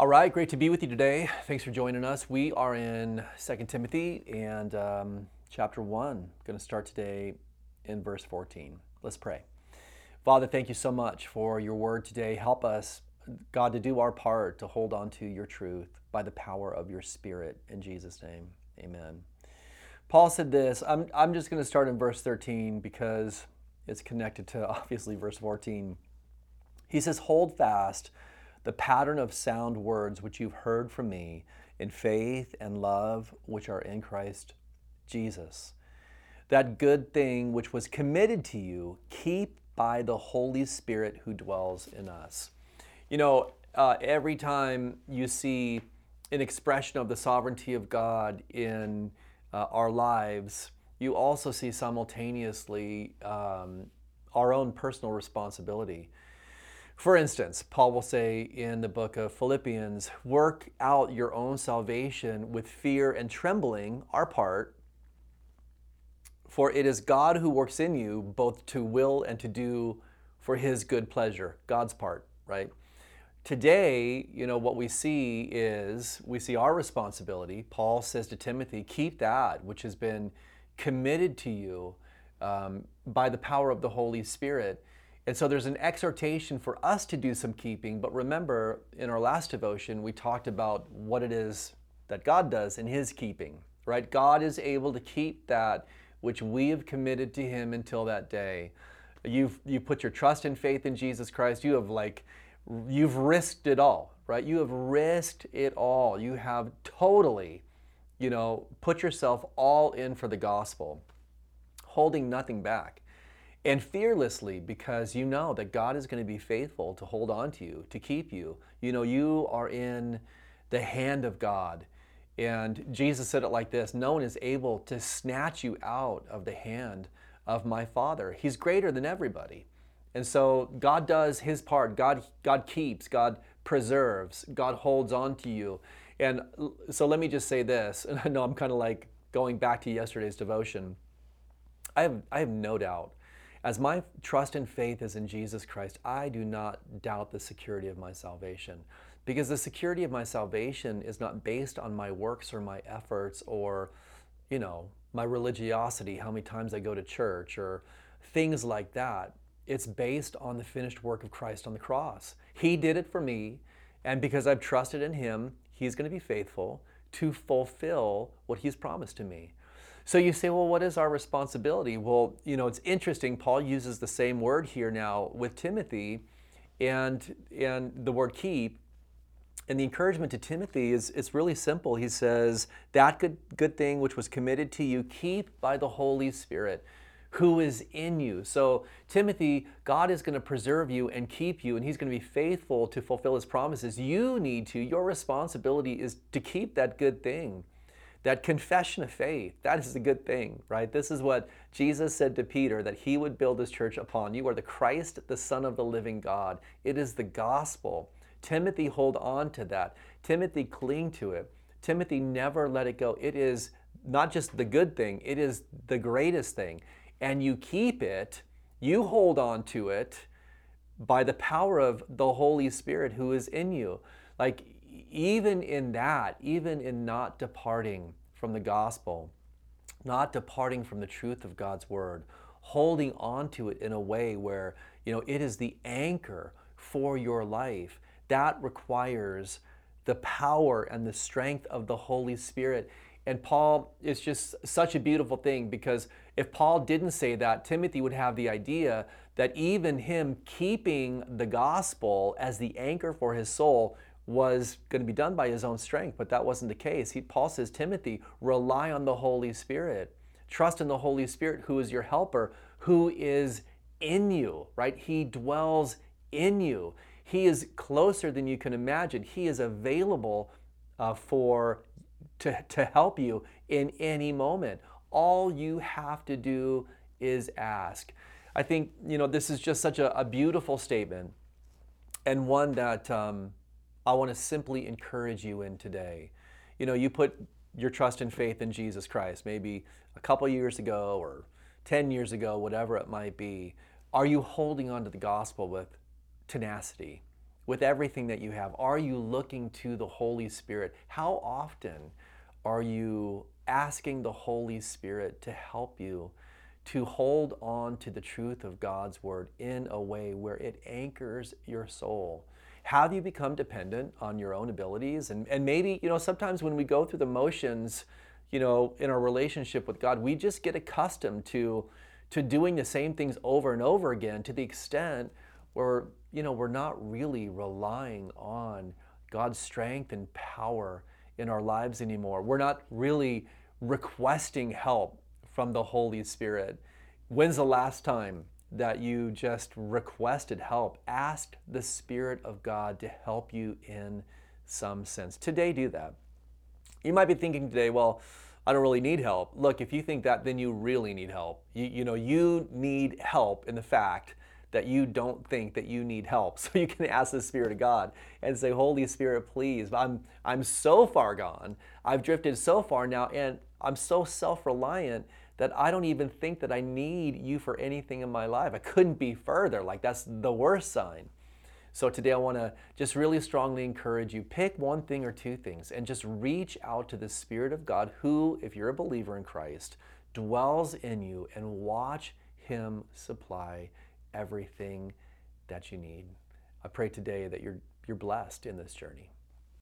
All right, great to be with you today. Thanks for joining us. We are in 2 Timothy and um, chapter 1. Going to start today in verse 14. Let's pray. Father, thank you so much for your word today. Help us, God, to do our part to hold on to your truth by the power of your Spirit. In Jesus' name, amen. Paul said this. I'm, I'm just going to start in verse 13 because it's connected to obviously verse 14. He says, Hold fast the pattern of sound words which you've heard from me in faith and love which are in Christ Jesus. That good thing which was committed to you, keep by the Holy Spirit who dwells in us. You know, uh, every time you see an expression of the sovereignty of God in uh, our lives, you also see simultaneously um, our own personal responsibility. For instance, Paul will say in the book of Philippians, work out your own salvation with fear and trembling, our part, for it is God who works in you both to will and to do for his good pleasure, God's part, right? Today, you know, what we see is we see our responsibility. Paul says to Timothy, keep that which has been committed to you um, by the power of the Holy Spirit and so there's an exhortation for us to do some keeping. But remember, in our last devotion, we talked about what it is that God does in His keeping, right? God is able to keep that which we have committed to Him until that day. You've you put your trust and faith in Jesus Christ. You have like you've risked it all, right? You have risked it all. You have totally, you know, put yourself all in for the gospel, holding nothing back and fearlessly because you know that God is going to be faithful to hold on to you, to keep you. You know, you are in the hand of God. And Jesus said it like this No one is able to snatch you out of the hand of my Father. He's greater than everybody. And so God does his part. God, God keeps, God preserves, God holds on to you. And so let me just say this, and I know I'm kind of like going back to yesterday's devotion. I have, I have no doubt as my trust and faith is in Jesus Christ, I do not doubt the security of my salvation. Because the security of my salvation is not based on my works or my efforts or, you know, my religiosity, how many times I go to church or things like that. It's based on the finished work of Christ on the cross. He did it for me, and because I've trusted in Him, He's going to be faithful to fulfill what He's promised to me. So you say, well, what is our responsibility? Well, you know, it's interesting. Paul uses the same word here now with Timothy and, and the word keep. And the encouragement to Timothy is it's really simple. He says, That good, good thing which was committed to you, keep by the Holy Spirit who is in you. So, Timothy, God is going to preserve you and keep you, and He's going to be faithful to fulfill His promises. You need to, your responsibility is to keep that good thing. That confession of faith, that is a good thing, right? This is what Jesus said to Peter that he would build his church upon. You are the Christ, the Son of the living God. It is the gospel. Timothy, hold on to that. Timothy, cling to it. Timothy, never let it go. It is not just the good thing, it is the greatest thing. And you keep it, you hold on to it by the power of the Holy Spirit who is in you. Like even in that, even in not departing from the gospel, not departing from the truth of God's word, holding on to it in a way where, you know, it is the anchor for your life, that requires the power and the strength of the Holy Spirit. And Paul is just such a beautiful thing because if Paul didn't say that, Timothy would have the idea that even him keeping the gospel as the anchor for his soul was going to be done by his own strength, but that wasn't the case. He, Paul says, Timothy, rely on the Holy Spirit. Trust in the Holy Spirit, who is your helper, who is in you, right? He dwells in you. He is closer than you can imagine. He is available uh, for to, to help you in any moment. All you have to do is ask. I think you know this is just such a, a beautiful statement, and one that um, I want to simply encourage you in today. You know, you put your trust and faith in Jesus Christ, maybe a couple years ago or 10 years ago, whatever it might be. Are you holding on to the gospel with tenacity, with everything that you have? Are you looking to the Holy Spirit? How often are you asking the Holy Spirit to help you to hold on to the truth of God's Word in a way where it anchors your soul? Have you become dependent on your own abilities? And, and maybe, you know, sometimes when we go through the motions, you know, in our relationship with God, we just get accustomed to, to doing the same things over and over again to the extent where, you know, we're not really relying on God's strength and power in our lives anymore. We're not really requesting help from the Holy Spirit. When's the last time that you just requested help, asked the Spirit of God to help you in some sense? Today, do that. You might be thinking today, well, I don't really need help. Look, if you think that, then you really need help. You, you know, you need help in the fact that you don't think that you need help. So you can ask the Spirit of God and say, Holy Spirit, please, I'm, I'm so far gone. I've drifted so far now, and I'm so self reliant that I don't even think that I need you for anything in my life. I couldn't be further. Like, that's the worst sign. So today I want to just really strongly encourage you pick one thing or two things and just reach out to the Spirit of God who, if you're a believer in Christ, dwells in you and watch Him supply everything that you need. I pray today that you're, you're blessed in this journey.